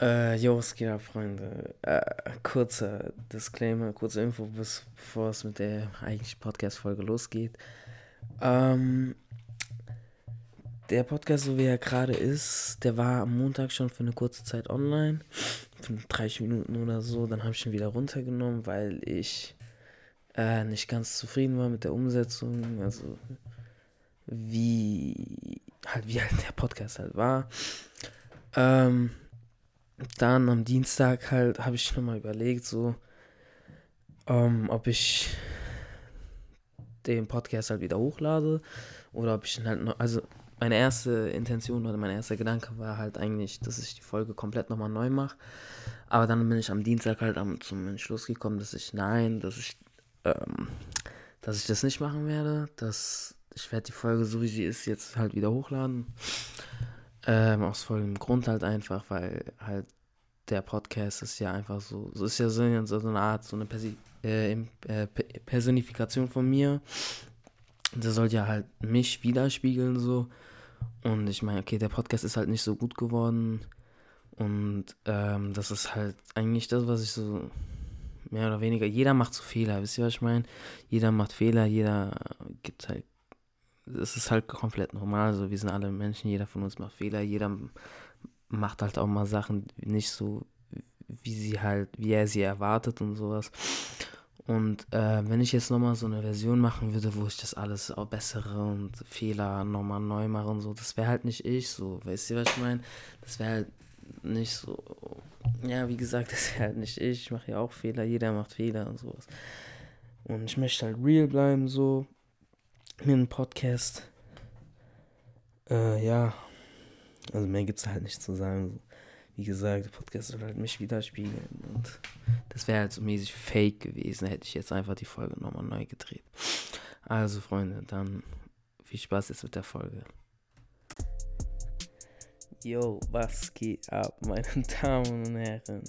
Äh, jo, was geht ab, Freunde? Äh, kurzer Disclaimer, kurze Info, bevor es mit der eigentlichen Podcast-Folge losgeht. Ähm, der Podcast, so wie er gerade ist, der war am Montag schon für eine kurze Zeit online. Für 30 Minuten oder so. Dann habe ich ihn wieder runtergenommen, weil ich äh, nicht ganz zufrieden war mit der Umsetzung. Also, wie halt, wie halt der Podcast halt war. Ähm, dann am Dienstag halt habe ich nochmal überlegt, so, ähm, ob ich den Podcast halt wieder hochlade oder ob ich ihn halt noch, also meine erste Intention oder mein erster Gedanke war halt eigentlich, dass ich die Folge komplett nochmal neu mache. Aber dann bin ich am Dienstag halt am, zum Entschluss gekommen, dass ich nein, dass ich, ähm, dass ich das nicht machen werde. Dass ich werde die Folge so wie sie ist jetzt halt wieder hochladen. Ähm, aus folgendem Grund halt einfach, weil halt der Podcast ist ja einfach so, so ist ja so, eine Art, so eine Persi äh, äh, Personifikation von mir. Das soll ja halt mich widerspiegeln so. Und ich meine, okay, der Podcast ist halt nicht so gut geworden. Und ähm, das ist halt eigentlich das, was ich so mehr oder weniger, jeder macht so Fehler, wisst ihr, was ich meine? Jeder macht Fehler, jeder gibt halt es ist halt komplett normal. Also wir sind alle Menschen, jeder von uns macht Fehler, jeder macht halt auch mal Sachen nicht so, wie sie halt, wie er sie erwartet und sowas. Und äh, wenn ich jetzt nochmal so eine Version machen würde, wo ich das alles auch bessere und Fehler nochmal neu mache und so, das wäre halt nicht ich so. Weißt du, was ich meine? Das wäre halt nicht so. Ja, wie gesagt, das wäre halt nicht ich. Ich mache ja auch Fehler, jeder macht Fehler und sowas. Und ich möchte halt real bleiben so einen Podcast. Äh, ja. Also mehr gibt es halt nicht zu sagen. Wie gesagt, der Podcast soll halt mich widerspiegeln. Und das wäre halt so mäßig fake gewesen, hätte ich jetzt einfach die Folge nochmal neu gedreht. Also, Freunde, dann viel Spaß jetzt mit der Folge. Yo, was geht ab, meine Damen und Herren?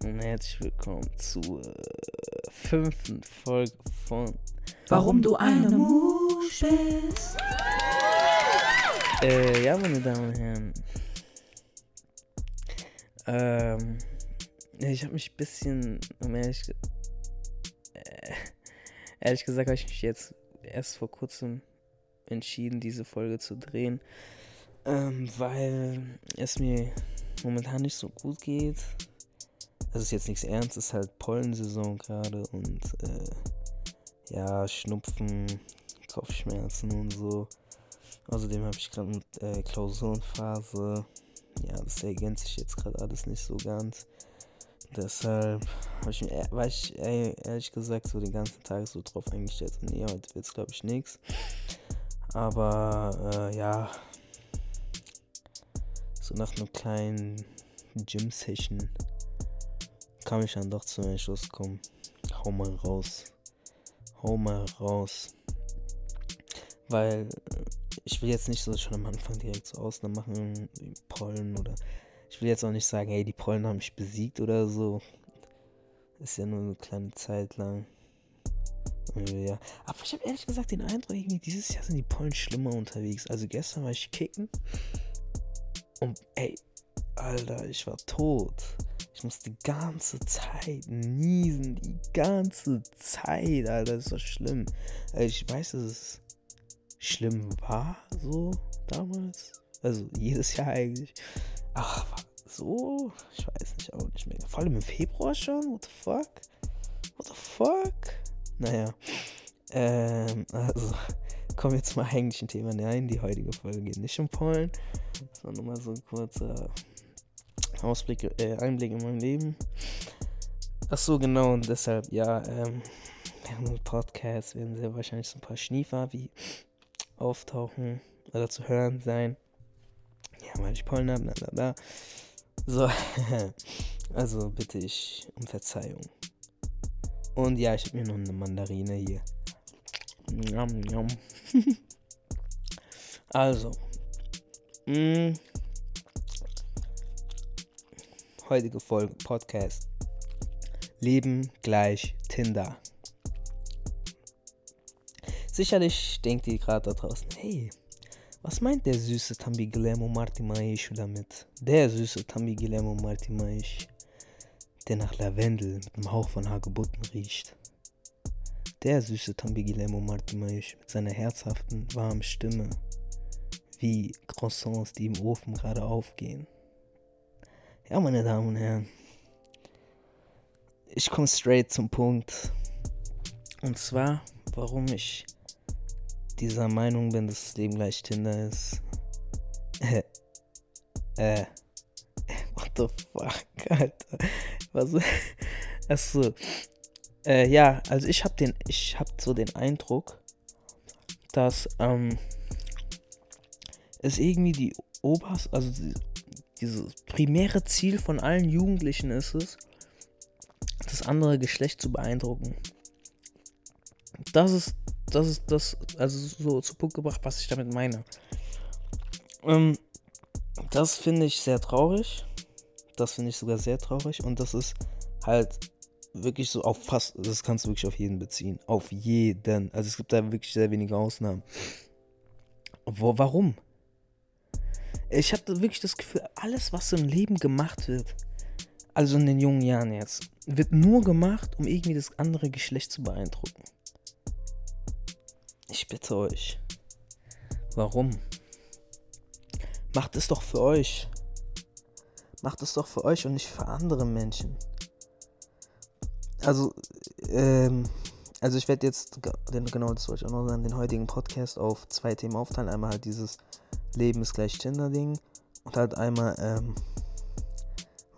Und herzlich willkommen zur fünften Folge von warum du eine Musch bist. Äh, ja, meine Damen und Herren. Ähm, ich habe mich ein bisschen, um ehrlich, äh, ehrlich gesagt, habe ich mich jetzt erst vor kurzem entschieden, diese Folge zu drehen, ähm, weil es mir momentan nicht so gut geht. Das ist jetzt nichts Ernstes, ist halt Pollensaison gerade und äh, ja, Schnupfen, Kopfschmerzen und so. Außerdem habe ich gerade eine äh, Klausurenphase. Ja, das ergänzt sich jetzt gerade alles nicht so ganz. Deshalb habe ich war ich ey, ehrlich gesagt so den ganzen Tag so drauf eingestellt. So, nee, heute wird es glaube ich nichts. Aber äh, ja, so nach einer kleinen Gym-Session kam ich dann doch zum Entschluss, komm, hau mal raus hau mal raus. Weil äh, ich will jetzt nicht so schon am Anfang direkt so Ausnahmen machen, wie Pollen oder. Ich will jetzt auch nicht sagen, hey, die Pollen haben mich besiegt oder so. Ist ja nur eine kleine Zeit lang. Ja. Aber ich habe ehrlich gesagt den Eindruck, irgendwie dieses Jahr sind die Pollen schlimmer unterwegs. Also gestern war ich kicken. Und ey, Alter, ich war tot. Ich muss die ganze Zeit niesen. Die ganze Zeit, Alter. Das ist so schlimm. Also ich weiß, dass es schlimm war, so damals. Also jedes Jahr eigentlich. Ach, so? Ich weiß nicht, auch nicht mehr. Vor allem im Februar schon? What the fuck? What the fuck? Naja. Ähm, also kommen wir zum eigentlichen Thema. Nein, die heutige Folge geht nicht um Pollen, sondern mal so ein kurzer Ausblick, äh, Einblick in mein Leben. Ach so, genau, und deshalb, ja, ähm, während dem Podcast werden sehr wahrscheinlich so ein paar Schniefer wie auftauchen oder zu hören sein. Ja, weil ich Pollen habe, bla bla bla. So, also bitte ich um Verzeihung. Und ja, ich habe mir noch eine Mandarine hier. Njam, njam. also, mh, heutige Folge Podcast. Leben gleich Tinder. Sicherlich denkt ihr gerade da draußen, hey, Was meint der süße Tambi Guillermo Martimaish damit? Der süße Tambi Guillermo Martimaish, der nach Lavendel mit einem Hauch von Hagebutten riecht. Der süße Tambi Guillermo Martimaish mit seiner herzhaften, warmen Stimme, wie Croissants, die im Ofen gerade aufgehen. Ja, meine Damen und Herren, ich komme straight zum Punkt. Und zwar, warum ich dieser Meinung bin, dass das Leben gleich Tinder ist. Äh, äh, what the fuck, Alter. Was? Achso. Äh, ja, also ich habe den, ich habe so den Eindruck, dass ähm, es irgendwie die Oberst, also die, dieses primäre Ziel von allen Jugendlichen ist es, das andere Geschlecht zu beeindrucken. Das ist, das ist das, also so zu Punkt gebracht, was ich damit meine. Ähm, das finde ich sehr traurig. Das finde ich sogar sehr traurig. Und das ist halt wirklich so auf fast, das kannst du wirklich auf jeden beziehen. Auf jeden. Also es gibt da wirklich sehr wenige Ausnahmen. Wo, warum? Ich habe wirklich das Gefühl, alles, was im Leben gemacht wird, also in den jungen Jahren jetzt, wird nur gemacht, um irgendwie das andere Geschlecht zu beeindrucken. Ich bitte euch. Warum? Macht es doch für euch. Macht es doch für euch und nicht für andere Menschen. Also, ähm, also ich werde jetzt, genau das wollte ich auch noch sagen, den heutigen Podcast auf zwei Themen aufteilen. Einmal halt dieses Leben ist gleich Tinder-Ding und halt einmal, ähm,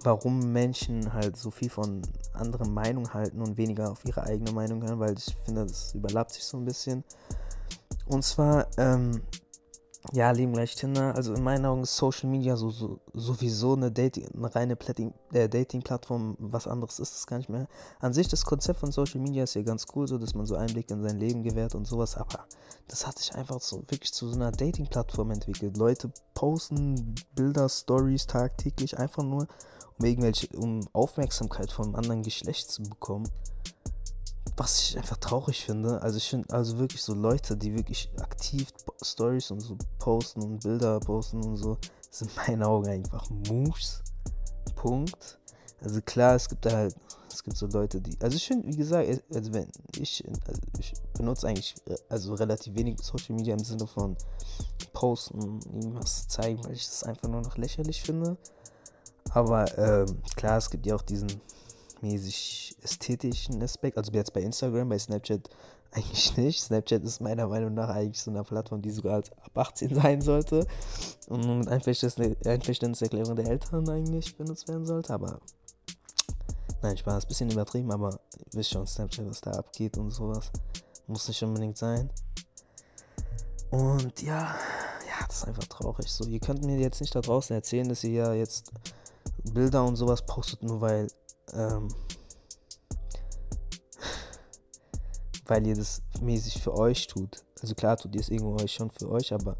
warum Menschen halt so viel von anderen Meinungen halten und weniger auf ihre eigene Meinung hören, weil ich finde, das überlappt sich so ein bisschen. Und zwar, ähm, ja, Leben gleich Tinder. Also in meinen Augen ist Social Media so, so sowieso eine, Dating, eine reine äh, Dating-Plattform. Was anderes ist es gar nicht mehr. An sich, das Konzept von Social Media ist ja ganz cool, so dass man so Einblick in sein Leben gewährt und sowas. Aber das hat sich einfach so wirklich zu so einer Dating-Plattform entwickelt. Leute posten Bilder, Stories tagtäglich einfach nur, um irgendwelche, um Aufmerksamkeit vom anderen Geschlecht zu bekommen was ich einfach traurig finde. Also ich finde also wirklich so Leute, die wirklich aktiv Stories und so posten und Bilder posten und so, sind in meinen Augen einfach Moves. Punkt. Also klar, es gibt da halt, es gibt so Leute, die, also ich finde, wie gesagt, also wenn ich, also ich benutze eigentlich also relativ wenig Social Media im Sinne von posten, irgendwas zeigen, weil ich das einfach nur noch lächerlich finde. Aber ähm, klar, es gibt ja auch diesen mäßig ästhetischen Aspekt. Also jetzt bei Instagram, bei Snapchat eigentlich nicht. Snapchat ist meiner Meinung nach eigentlich so eine Plattform, die sogar als ab 18 sein sollte und mit Einverständniserklärung der Eltern eigentlich benutzt werden sollte. Aber nein, Spaß, bisschen übertrieben, aber ihr wisst schon, Snapchat, was da abgeht und sowas. Muss nicht unbedingt sein. Und ja, ja, das ist einfach traurig. So, ihr könnt mir jetzt nicht da draußen erzählen, dass ihr ja jetzt Bilder und sowas postet, nur weil ähm, weil ihr das mäßig für euch tut. Also klar tut ihr es irgendwo euch schon für euch, aber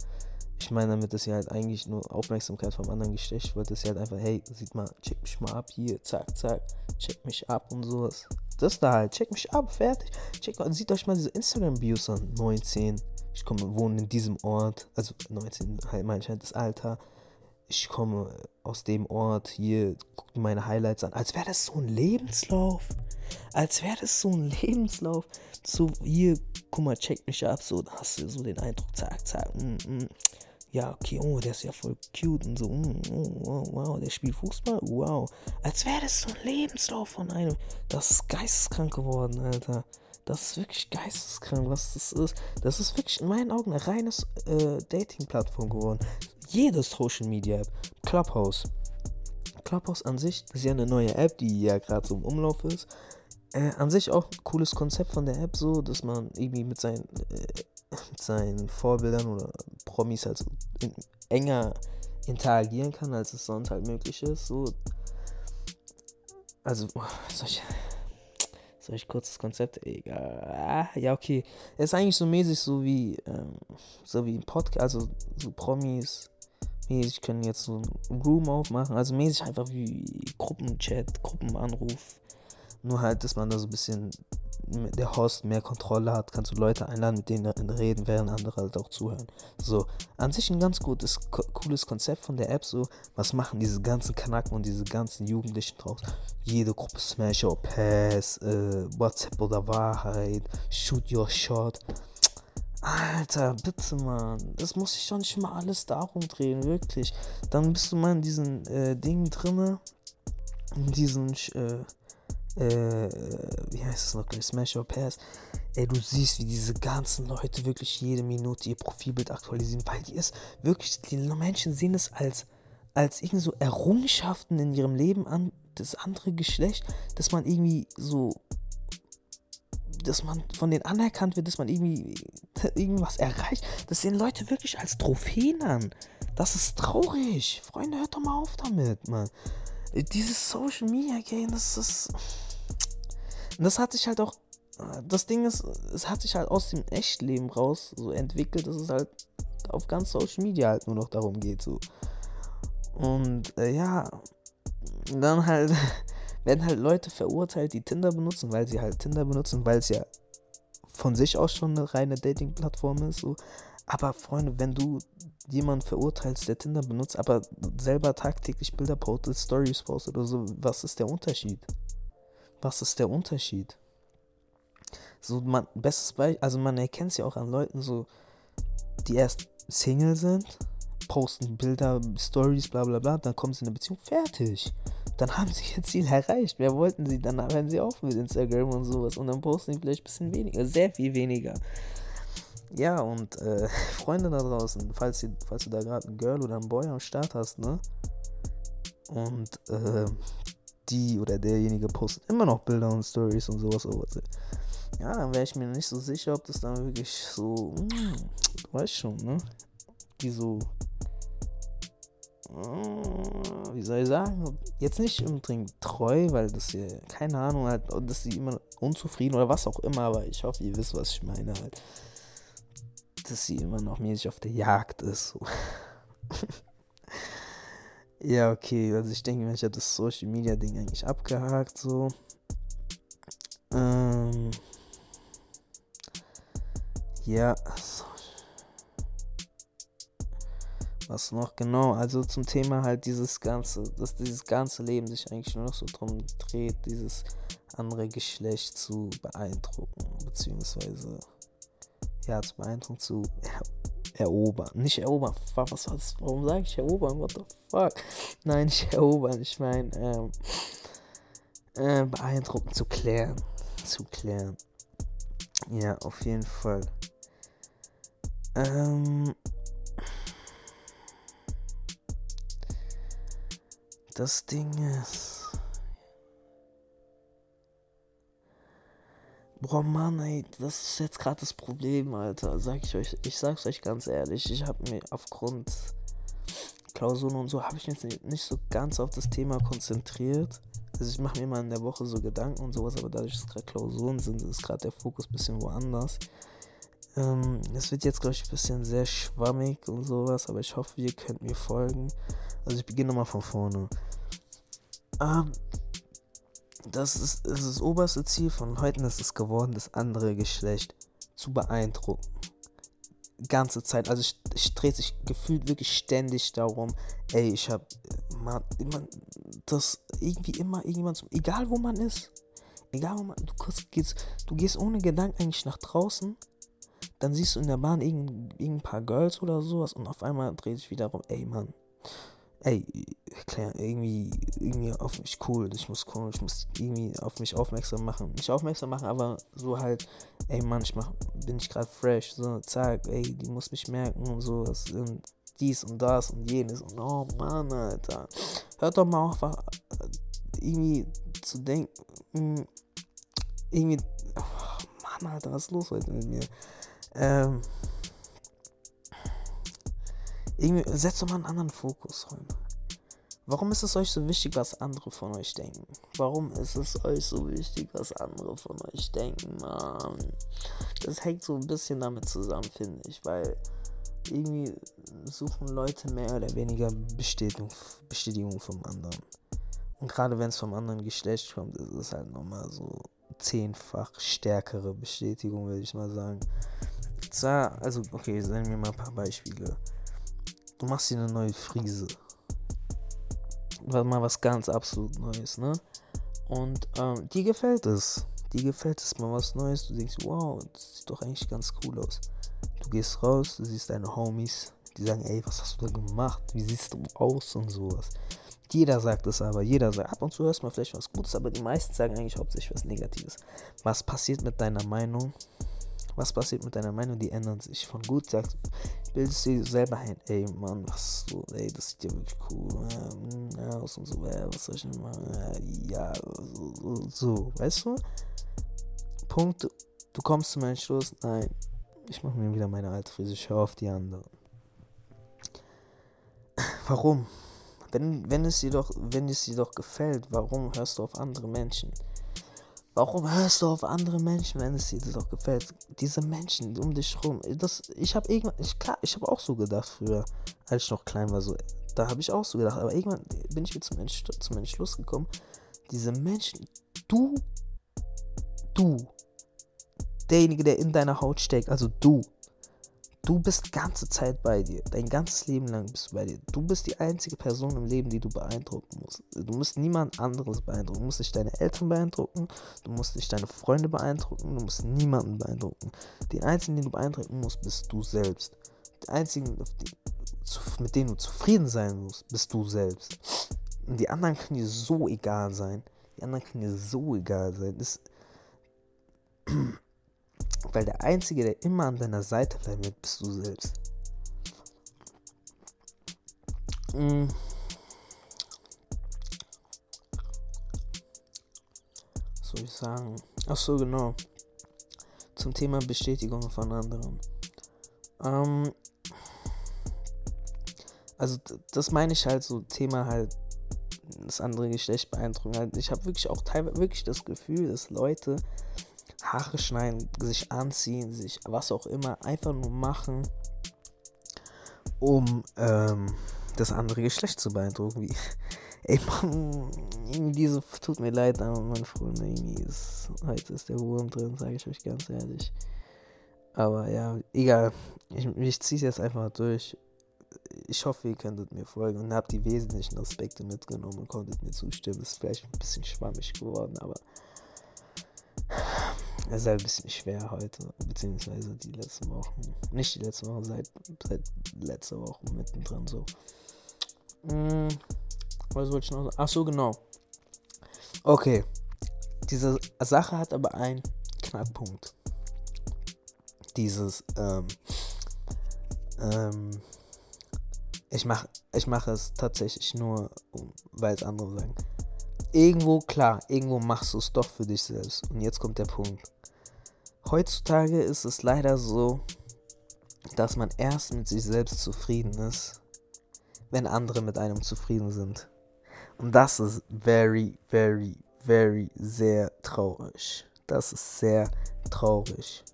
ich meine damit, dass ihr halt eigentlich nur Aufmerksamkeit vom anderen Geschlecht wollt, dass ihr halt einfach, hey, sieht mal, check mich mal ab hier, zack, zack, check mich ab und sowas. Das da halt, check mich ab, fertig. Check, sieht euch mal diese Instagram-Bios an, 19. Ich komme, wohne in diesem Ort, also 19, halt mein halt das Alter ich komme aus dem Ort, hier, guck meine Highlights an. Als wäre das so ein Lebenslauf. Als wäre das so ein Lebenslauf. So, hier, guck mal, check mich ab. So, hast du so den Eindruck, zack, zack. Mm, mm. Ja, okay, oh, der ist ja voll cute und so. Mm, oh, wow, wow, der spielt Fußball. Wow. Als wäre das so ein Lebenslauf von einem. Das ist geisteskrank geworden, Alter. Das ist wirklich geisteskrank, was das ist. Das ist wirklich in meinen Augen eine reines äh, Dating-Plattform geworden jede Social Media App. Clubhouse. Clubhouse an sich ist ja eine neue App, die ja gerade so im Umlauf ist. Äh, an sich auch ein cooles Konzept von der App, so, dass man irgendwie mit seinen, äh, mit seinen Vorbildern oder Promis halt so in, enger interagieren kann, als es sonst halt möglich ist. So. Also, soll ich, soll ich kurz das Konzept? Egal. Ja, okay. Es ist eigentlich so mäßig so wie, ähm, so wie ein Podcast, also so Promis mäßig können jetzt so ein Room aufmachen. Also mäßig einfach wie Gruppenchat, Gruppenanruf. Nur halt, dass man da so ein bisschen der Host mehr Kontrolle hat, kannst du Leute einladen, mit denen reden, während andere halt auch zuhören. So, an sich ein ganz gutes, cooles Konzept von der App. So, was machen diese ganzen Kanaken und diese ganzen Jugendlichen draus? Jede Gruppe Smash or Pass, äh, WhatsApp oder Wahrheit, Shoot Your Shot. Alter, bitte, Mann. Das muss sich doch nicht immer alles darum drehen, wirklich. Dann bist du mal in diesen äh, Dingen drinne. In diesen, äh, äh, wie heißt es noch gleich? Smash or Pass. Ey, du siehst, wie diese ganzen Leute wirklich jede Minute ihr Profilbild aktualisieren, weil die es wirklich, die Menschen sehen es als, als irgendwie so Errungenschaften in ihrem Leben an, das andere Geschlecht, dass man irgendwie so dass man von denen anerkannt wird, dass man irgendwie irgendwas erreicht. Das sehen Leute wirklich als Trophäen an. Das ist traurig. Freunde, hört doch mal auf damit, Mann. Dieses Social Media Game, das ist. Das hat sich halt auch. Das Ding ist, es hat sich halt aus dem Echtleben raus so entwickelt, dass es halt auf ganz Social Media halt nur noch darum geht. So. Und äh, ja, dann halt werden halt Leute verurteilt, die Tinder benutzen, weil sie halt Tinder benutzen, weil es ja von sich aus schon eine reine Dating-Plattform ist. So. Aber Freunde, wenn du jemanden verurteilst, der Tinder benutzt, aber selber tagtäglich Bilder postet, Stories postet oder so, was ist der Unterschied? Was ist der Unterschied? So, man, bestes Beispiel, also man erkennt es ja auch an Leuten so, die erst Single sind, posten Bilder, Stories, bla bla bla, dann kommen sie in eine Beziehung, fertig dann haben sie ihr Ziel erreicht. Wer wollten sie? Dann hören sie auf mit Instagram und sowas. Und dann posten sie vielleicht ein bisschen weniger, sehr viel weniger. Ja, und äh, Freunde da draußen, falls, ihr, falls du da gerade ein Girl oder ein Boy am Start hast, ne? Und äh, die oder derjenige postet immer noch Bilder und Stories und sowas. sowas. Ja, dann wäre ich mir nicht so sicher, ob das dann wirklich so, mh, hm, du weißt schon, ne? Die so äh, wie soll ich sagen, jetzt nicht unbedingt treu, weil das hier, keine Ahnung, halt, dass sie immer unzufrieden oder was auch immer, aber ich hoffe, ihr wisst, was ich meine, halt. Dass sie immer noch mäßig auf der Jagd ist. Ja, okay, also ich denke, ich habe das Social Media Ding eigentlich abgehakt, so. Ähm. Ja, was noch genau? Also zum Thema halt dieses ganze, dass dieses ganze Leben sich eigentlich nur noch so drum dreht, dieses andere Geschlecht zu beeindrucken, beziehungsweise ja, zu beeindrucken, zu er erobern. Nicht erobern, was war das? Warum sage ich erobern? What the fuck? Nein, nicht erobern, ich meine, ähm, äh, beeindrucken, zu klären. Zu klären. Ja, auf jeden Fall. Ähm, Das Ding ist. Boah, Mann, ey, das ist jetzt gerade das Problem, Alter. Sag ich euch, ich sag's euch ganz ehrlich, ich habe mir aufgrund Klausuren und so, habe ich mich nicht so ganz auf das Thema konzentriert. Also ich mache mir mal in der Woche so Gedanken und sowas, aber dadurch, dass gerade Klausuren sind, ist gerade der Fokus ein bisschen woanders. Ähm, es wird jetzt, glaube ich, ein bisschen sehr schwammig und sowas, aber ich hoffe, ihr könnt mir folgen. Also ich beginne nochmal von vorne. Ähm, das ist, das ist das oberste Ziel von heute ist es geworden, das andere Geschlecht zu beeindrucken. Ganze Zeit. Also ich, dreht sich gefühlt wirklich ständig darum, ey, ich hab man, man, das irgendwie immer irgendjemand, egal wo man ist, egal wo man, du gehst, du gehst ohne Gedanken eigentlich nach draußen dann siehst du in der Bahn irgendein, irgendein paar Girls oder sowas und auf einmal dreht sich wieder rum, ey Mann, ey, klar, irgendwie, irgendwie auf mich cool, ich muss cool, ich muss irgendwie auf mich aufmerksam machen. Nicht aufmerksam machen, aber so halt, ey Mann, ich mach, bin ich gerade fresh, so, zack, ey, die muss mich merken und so, das sind dies und das und jenes und oh Mann, Alter. Hört doch mal auf, irgendwie zu denken, hm, irgendwie, oh Mann, Alter, was ist los heute mit mir? Ähm, irgendwie, setzt doch mal einen anderen Fokus, Freunde. Warum ist es euch so wichtig, was andere von euch denken? Warum ist es euch so wichtig, was andere von euch denken, Mann? Das hängt so ein bisschen damit zusammen, finde ich, weil irgendwie suchen Leute mehr oder weniger Bestätigung, Bestätigung vom anderen. Und gerade wenn es vom anderen Geschlecht kommt, ist es halt nochmal so zehnfach stärkere Bestätigung, würde ich mal sagen. Zwar, also, okay, sagen wir mal ein paar Beispiele. Du machst dir eine neue Frise. War mal was ganz absolut Neues, ne? Und ähm, die gefällt es. Die gefällt es mal was Neues. Du denkst, wow, das sieht doch eigentlich ganz cool aus. Du gehst raus, du siehst deine Homies, die sagen, ey, was hast du da gemacht? Wie siehst du aus und sowas. Jeder sagt es aber, jeder sagt, ab und zu hörst du mal vielleicht was Gutes, aber die meisten sagen eigentlich hauptsächlich was Negatives. Was passiert mit deiner Meinung? Was passiert mit deiner Meinung? Die ändern sich. Von gut sagst, bildest du dir selber ein, ey Mann, was so, ey, das sieht ja wirklich cool ja, aus und so, was soll ich denn machen? Ja, so, so, so, weißt du? Punkt, du kommst zu meinem Schluss, nein, ich mache mir wieder meine alte Frise, ich höre auf die andere. Warum? Wenn, wenn es dir wenn es dir doch gefällt, warum hörst du auf andere Menschen? Warum hörst du auf andere Menschen, wenn es dir doch gefällt? Diese Menschen um dich rum. Das, ich habe irgendwann, ich, klar, ich habe auch so gedacht früher, als ich noch klein war. So, da habe ich auch so gedacht. Aber irgendwann bin ich wieder zum, Entschluss, zum Entschluss gekommen. Diese Menschen, du, du, derjenige, der in deiner Haut steckt, also du, Du bist ganze Zeit bei dir. Dein ganzes Leben lang bist du bei dir. Du bist die einzige Person im Leben, die du beeindrucken musst. Du musst niemand anderes beeindrucken. Du musst nicht deine Eltern beeindrucken. Du musst nicht deine Freunde beeindrucken. Du musst niemanden beeindrucken. Den einzigen, den du beeindrucken musst, bist du selbst. Der einzige, mit dem du zufrieden sein musst, bist du selbst. Und die anderen können dir so egal sein. Die anderen können dir so egal sein. Das weil der Einzige, der immer an deiner Seite bleiben wird, bist du selbst. Mhm. Was soll ich sagen? Ach so, genau. Zum Thema Bestätigung von anderen. Ähm, also das meine ich halt so Thema halt das andere Geschlecht beeindrucken. Halt, ich habe wirklich auch teilweise wirklich das Gefühl, dass Leute Haare schneiden, sich anziehen, sich was auch immer, einfach nur machen, um ähm, das andere Geschlecht zu beeindrucken. Wie, ey, Mann, irgendwie diese, tut mir leid, aber mein Freund, irgendwie ist, heute ist der Wurm drin, sage ich euch ganz ehrlich. Aber ja, egal. Ich, ich ziehe es jetzt einfach durch. Ich hoffe, ihr könntet mir folgen und habt die wesentlichen Aspekte mitgenommen und konntet mir zustimmen. Ist vielleicht ein bisschen schwammig geworden, aber es ist halt ein bisschen schwer heute, beziehungsweise die letzten Wochen. Nicht die letzten Wochen, seit, seit letzter Woche mittendrin so. Hm, was wollte ich noch sagen? Ach so, genau. Okay. Diese Sache hat aber einen Knackpunkt. Dieses, ähm, ähm, ich mache ich mach es tatsächlich nur, weil es andere sagen. Irgendwo, klar, irgendwo machst du es doch für dich selbst. Und jetzt kommt der Punkt. Heutzutage ist es leider so, dass man erst mit sich selbst zufrieden ist, wenn andere mit einem zufrieden sind. Und das ist very, very, very sehr traurig. Das ist sehr traurig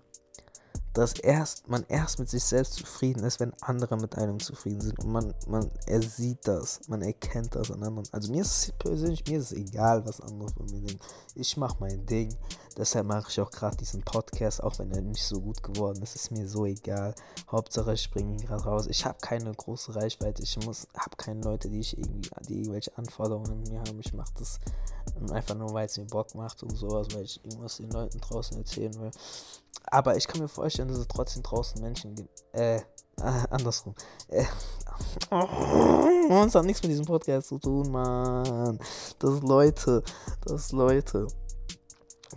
dass erst, man erst mit sich selbst zufrieden ist, wenn andere mit einem zufrieden sind. Und man, man er sieht das, man erkennt das an anderen. Also mir ist es persönlich, mir ist es egal, was andere von mir denken. Ich mache mein Ding. Deshalb mache ich auch gerade diesen Podcast, auch wenn er nicht so gut geworden ist, ist mir so egal. Hauptsache ich springe gerade raus. Ich habe keine große Reichweite. Ich muss, habe keine Leute, die ich irgendwie, die irgendwelche Anforderungen an mir haben. Ich mache das einfach nur, weil es mir Bock macht und sowas, weil ich irgendwas den Leuten draußen erzählen will. Aber ich kann mir vorstellen, dass es trotzdem draußen Menschen gibt. Äh, andersrum. Äh, oh, es hat nichts mit diesem Podcast zu tun, Mann. Dass Leute, dass Leute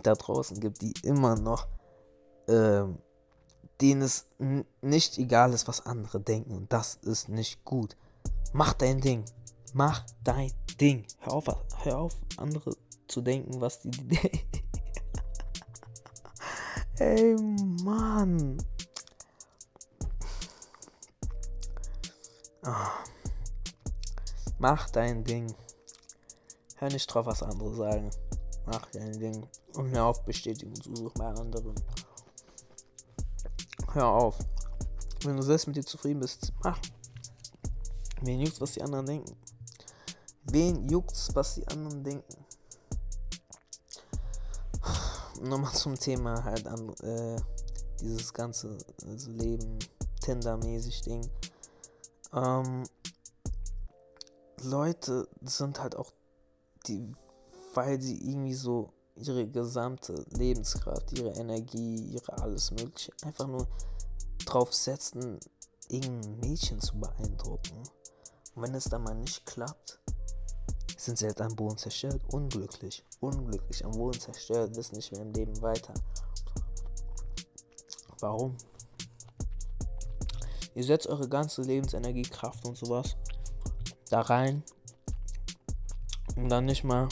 da draußen gibt, die immer noch, ähm, denen es nicht egal ist, was andere denken. Und das ist nicht gut. Mach dein Ding. Mach dein Ding. Hör auf, hör auf andere zu denken, was die denken. Ey, Mann. Oh. Mach dein Ding. Hör nicht drauf, was andere sagen. Mach dein Ding. Und hör auf, Bestätigung zu suchen bei anderen. Hör auf. Wenn du selbst mit dir zufrieden bist, mach. Wen juckt's, was die anderen denken? Wen juckt's, was die anderen denken? nochmal zum Thema halt an äh, dieses ganze also Leben, Tinder-mäßig Ding. Ähm, Leute sind halt auch die, weil sie irgendwie so ihre gesamte Lebenskraft, ihre Energie, ihre alles Mögliche einfach nur drauf setzen, irgendein Mädchen zu beeindrucken. Und wenn es dann mal nicht klappt, sind sie halt am Boden zerstört, unglücklich, unglücklich, am Boden zerstört, wissen nicht mehr im Leben weiter. Warum? Ihr setzt eure ganze Lebensenergie, Kraft und sowas da rein, um dann nicht mal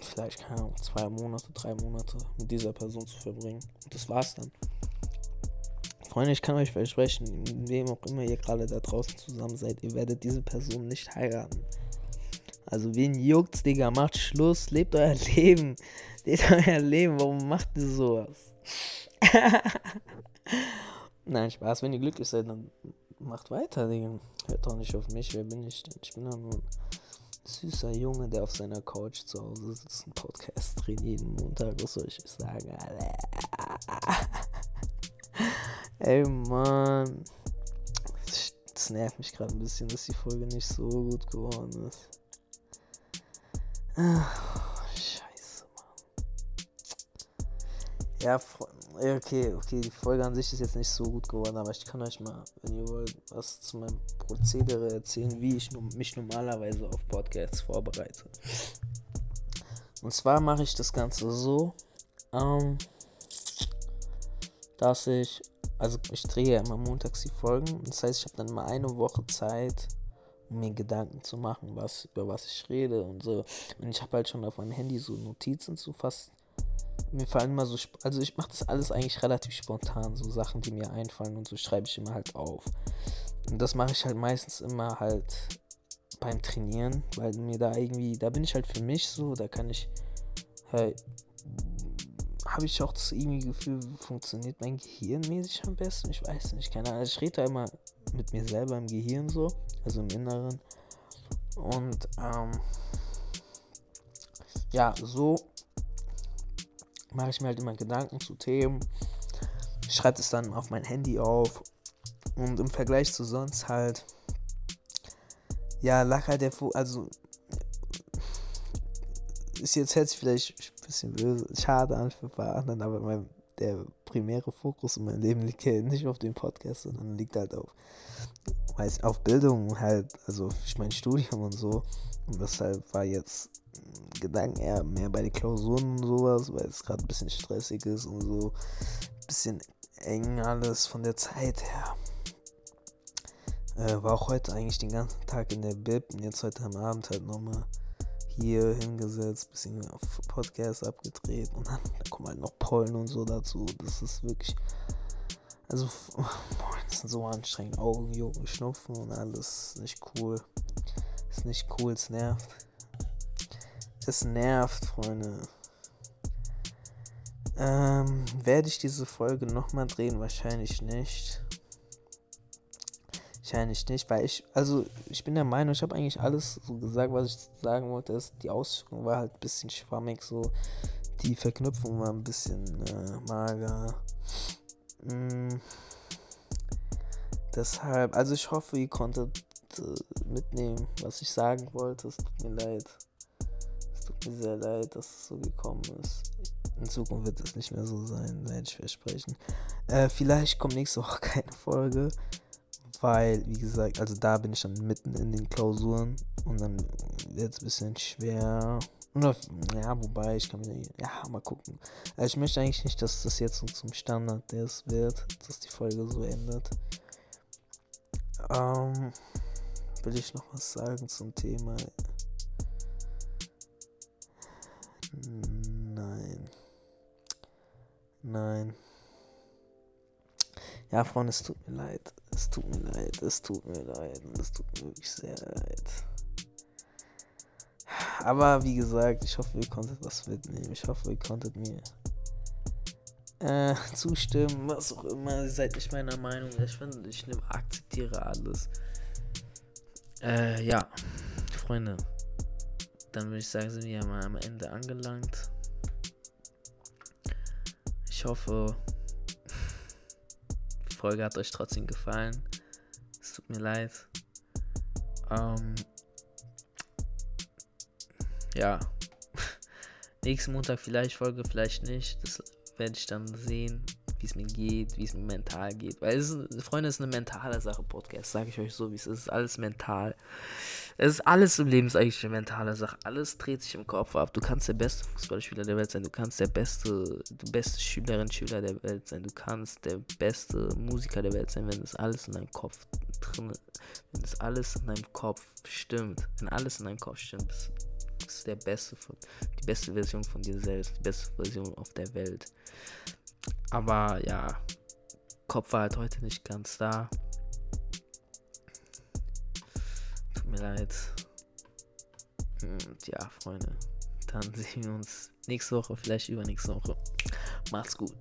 vielleicht, keine Ahnung, zwei Monate, drei Monate mit dieser Person zu verbringen. Und das war's dann. Freunde, ich kann euch versprechen, wem auch immer ihr gerade da draußen zusammen seid, ihr werdet diese Person nicht heiraten. Also wen juckt's, Digga, macht Schluss, lebt euer Leben. Lebt euer Leben, warum macht ihr sowas? Nein, Spaß, wenn ihr glücklich seid, dann macht weiter, Digga. Hört doch nicht auf mich, wer bin ich denn? Ich bin nur ein süßer Junge, der auf seiner Couch zu Hause sitzt, einen Podcast dreht jeden Montag, was soll ich sagen? Ey, Mann. Das nervt mich gerade ein bisschen, dass die Folge nicht so gut geworden ist. Scheiße, Mann. Ja, okay, okay, die Folge an sich ist jetzt nicht so gut geworden, aber ich kann euch mal, wenn ihr wollt, was zu meinem Prozedere erzählen, wie ich mich normalerweise auf Podcasts vorbereite. Und zwar mache ich das Ganze so, ähm, dass ich, also ich drehe ja immer montags die Folgen, das heißt, ich habe dann mal eine Woche Zeit, mir Gedanken zu machen, was, über was ich rede und so. Und ich habe halt schon auf meinem Handy so Notizen zu fast mir fallen immer so, also ich mache das alles eigentlich relativ spontan, so Sachen, die mir einfallen und so schreibe ich immer halt auf. Und das mache ich halt meistens immer halt beim Trainieren, weil mir da irgendwie, da bin ich halt für mich so, da kann ich halt, habe ich auch das irgendwie Gefühl, funktioniert mein Gehirn mäßig am besten, ich weiß nicht, keine Ahnung, ich rede da immer mit mir selber im Gehirn so, also im Inneren. Und ähm, ja, so mache ich mir halt immer Gedanken zu Themen, schreibe es dann auf mein Handy auf. Und im Vergleich zu sonst halt, ja, lag halt der, Fo also ist jetzt jetzt vielleicht ein bisschen böse, schade an für ein paar anderen, aber mein, der primäre Fokus in meinem Leben liegt ja nicht auf dem Podcast, sondern liegt halt auf, weiß, auf Bildung halt, also ich mein Studium und so. Und deshalb war jetzt Gedanken eher mehr bei den Klausuren und sowas, weil es gerade ein bisschen stressig ist und so. Ein bisschen eng alles von der Zeit her. Äh, war auch heute eigentlich den ganzen Tag in der Bib und jetzt heute am Abend halt nochmal hier hingesetzt, bisschen auf Podcast abgedreht und dann, kommen halt noch Pollen und so dazu. Das ist wirklich. Also, boah, das ist so anstrengend. Augen jucken, Schnupfen und alles. Nicht cool. Ist nicht cool, es nervt. Es nervt, Freunde. Ähm, werde ich diese Folge nochmal drehen? Wahrscheinlich nicht. Wahrscheinlich nicht, weil ich, also ich bin der Meinung, ich habe eigentlich alles so gesagt, was ich sagen wollte. Ist, die Ausführung war halt ein bisschen schwammig, so die Verknüpfung war ein bisschen äh, mager. Mm. Deshalb, also ich hoffe, ihr konntet äh, mitnehmen, was ich sagen wollte. Es tut mir leid tut mir sehr leid, dass es so gekommen ist. In Zukunft wird es nicht mehr so sein, werde ich versprechen. Äh, vielleicht kommt nächste Woche keine Folge, weil, wie gesagt, also da bin ich dann mitten in den Klausuren und dann wird es ein bisschen schwer. Oder, ja, wobei, ich kann mir, ja, mal gucken. Also ich möchte eigentlich nicht, dass das jetzt so zum Standard ist, wird, dass die Folge so endet. Ähm, will ich noch was sagen zum Thema Nein. Nein. Ja, Freunde, es tut mir leid. Es tut mir leid. Es tut mir leid. Es tut mir wirklich sehr leid. Aber wie gesagt, ich hoffe, ihr konntet was mitnehmen. Ich hoffe, ihr konntet mir äh, zustimmen, was auch immer. Ihr seid nicht meiner Meinung. Ich finde, ich nehme, akzeptiere alles. Äh, ja. Freunde dann würde ich sagen, sind wir mal am Ende angelangt. hoffe, Folge hat euch trotzdem gefallen. Es tut mir leid. Ähm, ja. Nächsten Montag vielleicht Folge, vielleicht nicht. Das werde ich dann sehen, wie es mir geht, wie es mir mental geht. Weil es ist, Freunde, es ist eine mentale Sache, Podcast. Sage ich euch so, wie. Es ist alles mental. Es ist alles im Leben ist eigentlich eine mentale Sache. Alles dreht sich im Kopf ab. Du kannst der beste Fußballspieler der Welt sein. Du kannst der beste, die beste Schülerin, Schüler der Welt sein. Du kannst der beste Musiker der Welt sein, wenn das alles in deinem Kopf drin, wenn das alles in deinem Kopf stimmt. Wenn alles in deinem Kopf stimmt, bist, du der beste, von, die beste Version von dir selbst, die beste Version auf der Welt. Aber ja, Kopf war halt heute nicht ganz da. Tut mir leid. Und ja, Freunde, dann sehen wir uns nächste Woche, vielleicht übernächste Woche. Macht's gut.